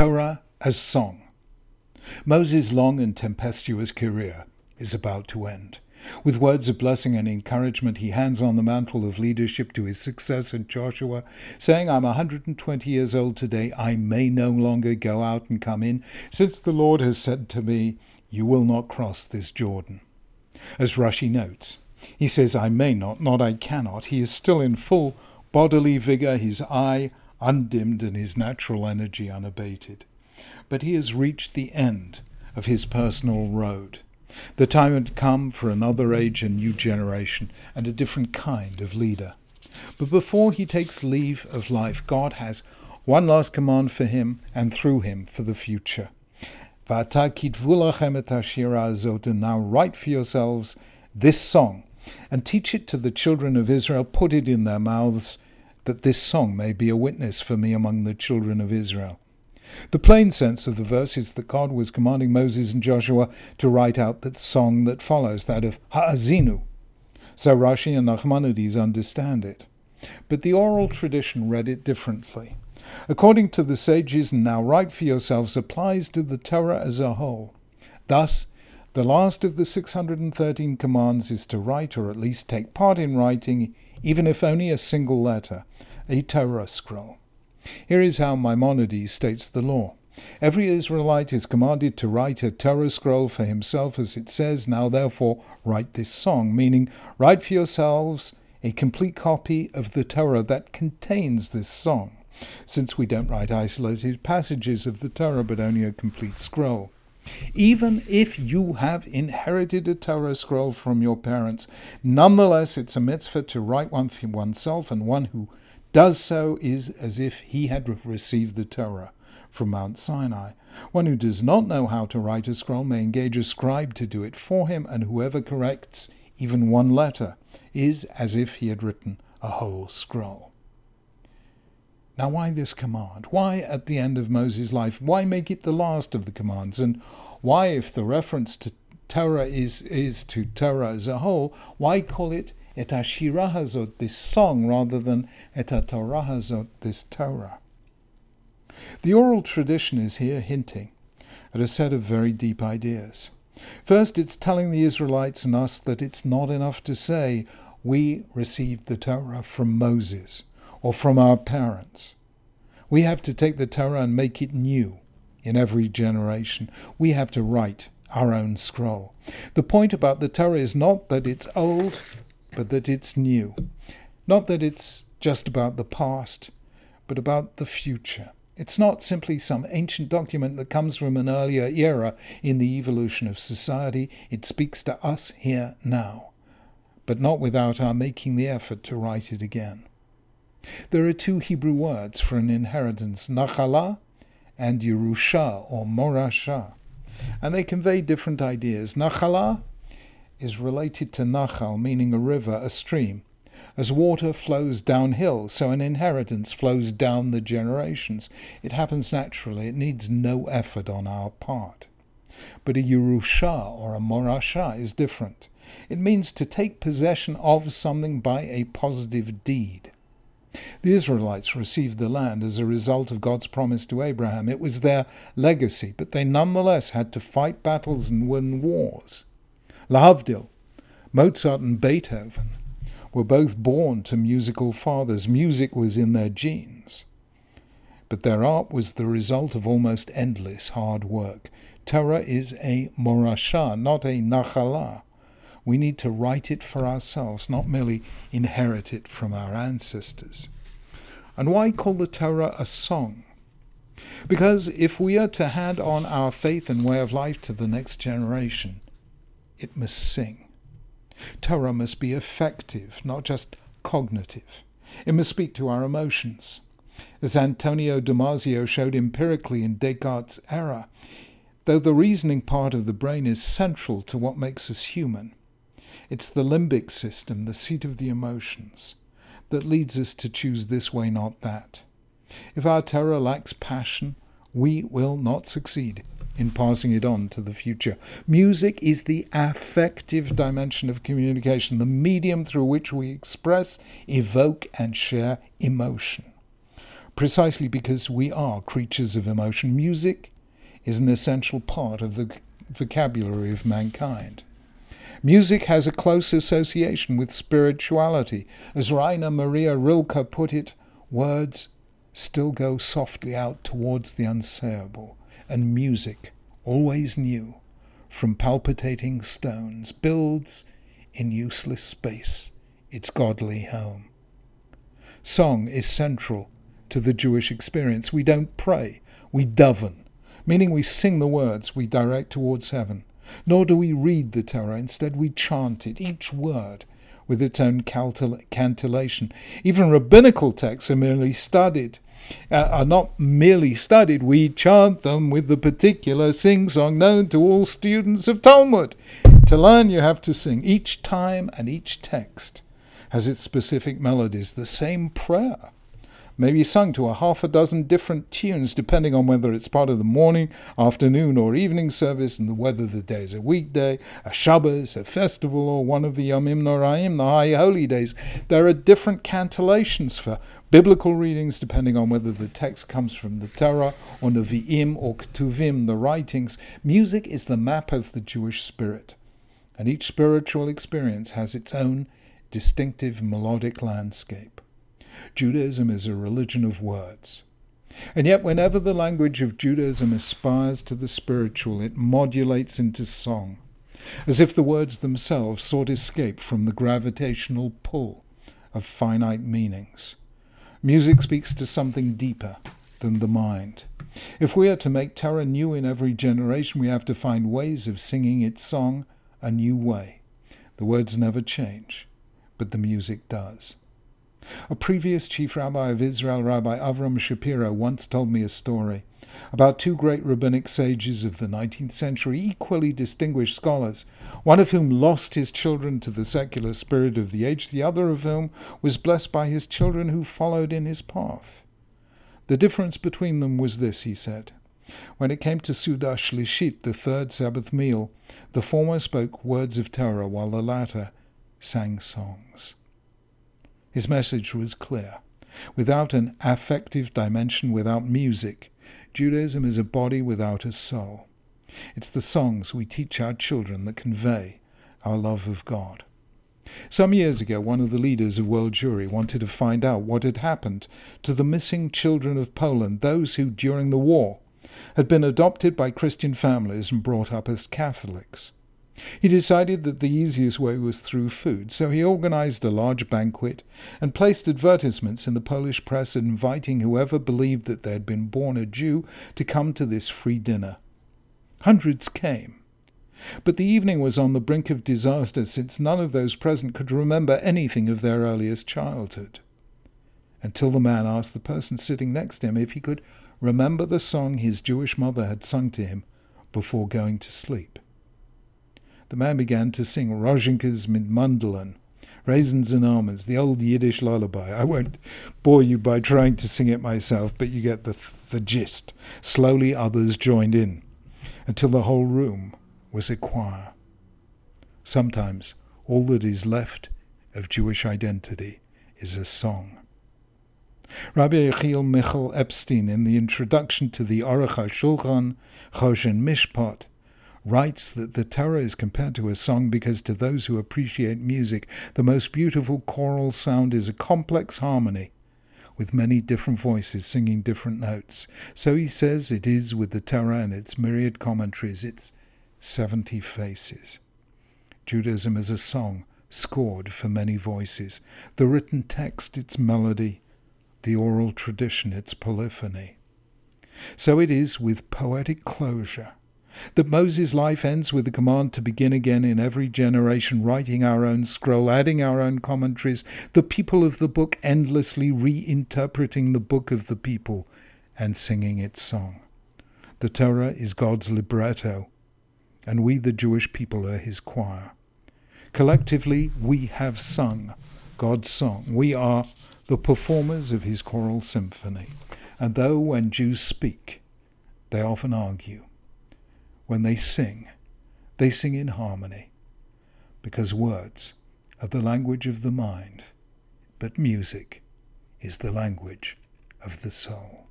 Torah as Song. Moses' long and tempestuous career is about to end. With words of blessing and encouragement, he hands on the mantle of leadership to his successor Joshua, saying, I'm a 120 years old today. I may no longer go out and come in, since the Lord has said to me, You will not cross this Jordan. As Rashi notes, he says, I may not, not I cannot. He is still in full bodily vigour, his eye undimmed and his natural energy unabated. But he has reached the end of his personal road. The time had come for another age, a new generation, and a different kind of leader. But before he takes leave of life, God has one last command for him and through him for the future. Now write for yourselves this song and teach it to the children of Israel, put it in their mouths that this song may be a witness for me among the children of Israel. The plain sense of the verse is that God was commanding Moses and Joshua to write out that song that follows, that of Ha'azinu. So Rashi and Nachmanides understand it. But the oral tradition read it differently. According to the sages, now write for yourselves applies to the Torah as a whole. Thus, the last of the 613 commands is to write or at least take part in writing even if only a single letter, a Torah scroll. Here is how Maimonides states the law. Every Israelite is commanded to write a Torah scroll for himself, as it says, Now therefore write this song, meaning, write for yourselves a complete copy of the Torah that contains this song, since we don't write isolated passages of the Torah, but only a complete scroll. Even if you have inherited a Torah scroll from your parents, nonetheless it's a mitzvah to write one for oneself, and one who does so is as if he had received the Torah from Mount Sinai. One who does not know how to write a scroll may engage a scribe to do it for him, and whoever corrects even one letter is as if he had written a whole scroll. Now, why this command? Why at the end of Moses' life? Why make it the last of the commands? And why, if the reference to Torah is, is to Torah as a whole, why call it et Ashira Hazot, this song, rather than et Torah Hazot, this Torah? The oral tradition is here hinting at a set of very deep ideas. First, it's telling the Israelites and us that it's not enough to say, we received the Torah from Moses or from our parents. We have to take the Torah and make it new in every generation. We have to write our own scroll. The point about the Torah is not that it's old, but that it's new. Not that it's just about the past, but about the future. It's not simply some ancient document that comes from an earlier era in the evolution of society. It speaks to us here now, but not without our making the effort to write it again. There are two Hebrew words for an inheritance, nachala and Yerusha or Morasha, and they convey different ideas. Nachala is related to Nachal, meaning a river, a stream. As water flows downhill, so an inheritance flows down the generations. It happens naturally, it needs no effort on our part. But a Yerusha or a Morasha is different. It means to take possession of something by a positive deed. The Israelites received the land as a result of God's promise to Abraham. It was their legacy, but they nonetheless had to fight battles and win wars. Lahavdil, Mozart and Beethoven were both born to musical fathers. Music was in their genes. But their art was the result of almost endless hard work. Torah is a morasha, not a nachala. We need to write it for ourselves, not merely inherit it from our ancestors. And why call the Torah a song? Because if we are to hand on our faith and way of life to the next generation, it must sing. Torah must be affective, not just cognitive. It must speak to our emotions. As Antonio Damasio showed empirically in Descartes' Error, though the reasoning part of the brain is central to what makes us human, it's the limbic system, the seat of the emotions, that leads us to choose this way, not that. If our Torah lacks passion, we will not succeed in passing it on to the future. Music is the affective dimension of communication, the medium through which we express, evoke, and share emotion. precisely because we are creatures of emotion. Music is an essential part of the vocabulary of mankind. Music has a close association with spirituality. As Rainer Maria Rilke put it, words still go softly out towards the unsayable, and music, always new, from palpitating stones, builds in useless space its godly home. Song is central to the Jewish experience. We don't pray, we daven, meaning we sing the words we direct towards heaven. Nor do we read the Torah, instead, we chant it, each word with its own cantillation. Even rabbinical texts are merely studied, uh, are not merely studied, we chant them with the particular sing song known to all students of Talmud. To learn, you have to sing. Each time and each text has its specific melodies, the same prayer may be sung to a half a dozen different tunes depending on whether it's part of the morning, afternoon, or evening service, and whether the day is a weekday, a Shabbos, a festival, or one of the Yomim Noraim, the high holy days. There are different cantillations for biblical readings depending on whether the text comes from the Torah or Nevi'im or Ketuvim, the writings. Music is the map of the Jewish spirit, and each spiritual experience has its own distinctive melodic landscape. Judaism is a religion of words. And yet, whenever the language of Judaism aspires to the spiritual, it modulates into song, as if the words themselves sought escape from the gravitational pull of finite meanings. Music speaks to something deeper than the mind. If we are to make Torah new in every generation, we have to find ways of singing its song a new way. The words never change, but the music does. A previous chief rabbi of Israel, Rabbi Avram Shapiro, once told me a story about two great rabbinic sages of the 19th century, equally distinguished scholars, one of whom lost his children to the secular spirit of the age, the other of whom was blessed by his children who followed in his path. The difference between them was this, he said. When it came to Seudah Shlishit, the third Sabbath meal, the former spoke words of Torah while the latter sang songs. His message was clear. Without an affective dimension, without music, Judaism is a body without a soul. It's the songs we teach our children that convey our love of God. Some years ago, one of the leaders of World Jewry wanted to find out what had happened to the missing children of Poland, those who, during the war, had been adopted by Christian families and brought up as Catholics. He decided that the easiest way was through food, so he organized a large banquet and placed advertisements in the Polish press inviting whoever believed that they had been born a Jew to come to this free dinner. Hundreds came. But the evening was on the brink of disaster since none of those present could remember anything of their earliest childhood. Until the man asked the person sitting next to him if he could remember the song his Jewish mother had sung to him before going to sleep the man began to sing Rozhinkas mit Mandeln, Raisins and Almonds, the old Yiddish lullaby. I won't bore you by trying to sing it myself, but you get the, the gist. Slowly others joined in, until the whole room was a choir. Sometimes all that is left of Jewish identity is a song. Rabbi Yechiel Michal Epstein, in the introduction to the Aruch HaShulchan Choshen Mishpat, writes that the Torah is compared to a song because to those who appreciate music, the most beautiful choral sound is a complex harmony with many different voices singing different notes. So he says it is with the Torah and its myriad commentaries, its 70 faces. Judaism is a song scored for many voices, the written text its melody, the oral tradition its polyphony. So it is with poetic closure that Moses' life ends with the command to begin again in every generation, writing our own scroll, adding our own commentaries, the people of the book endlessly reinterpreting the book of the people and singing its song. The Torah is God's libretto, and we, the Jewish people, are his choir. Collectively, we have sung God's song. We are the performers of his choral symphony. And though when Jews speak, they often argue, when they sing, they sing in harmony, because words are the language of the mind, but music is the language of the soul.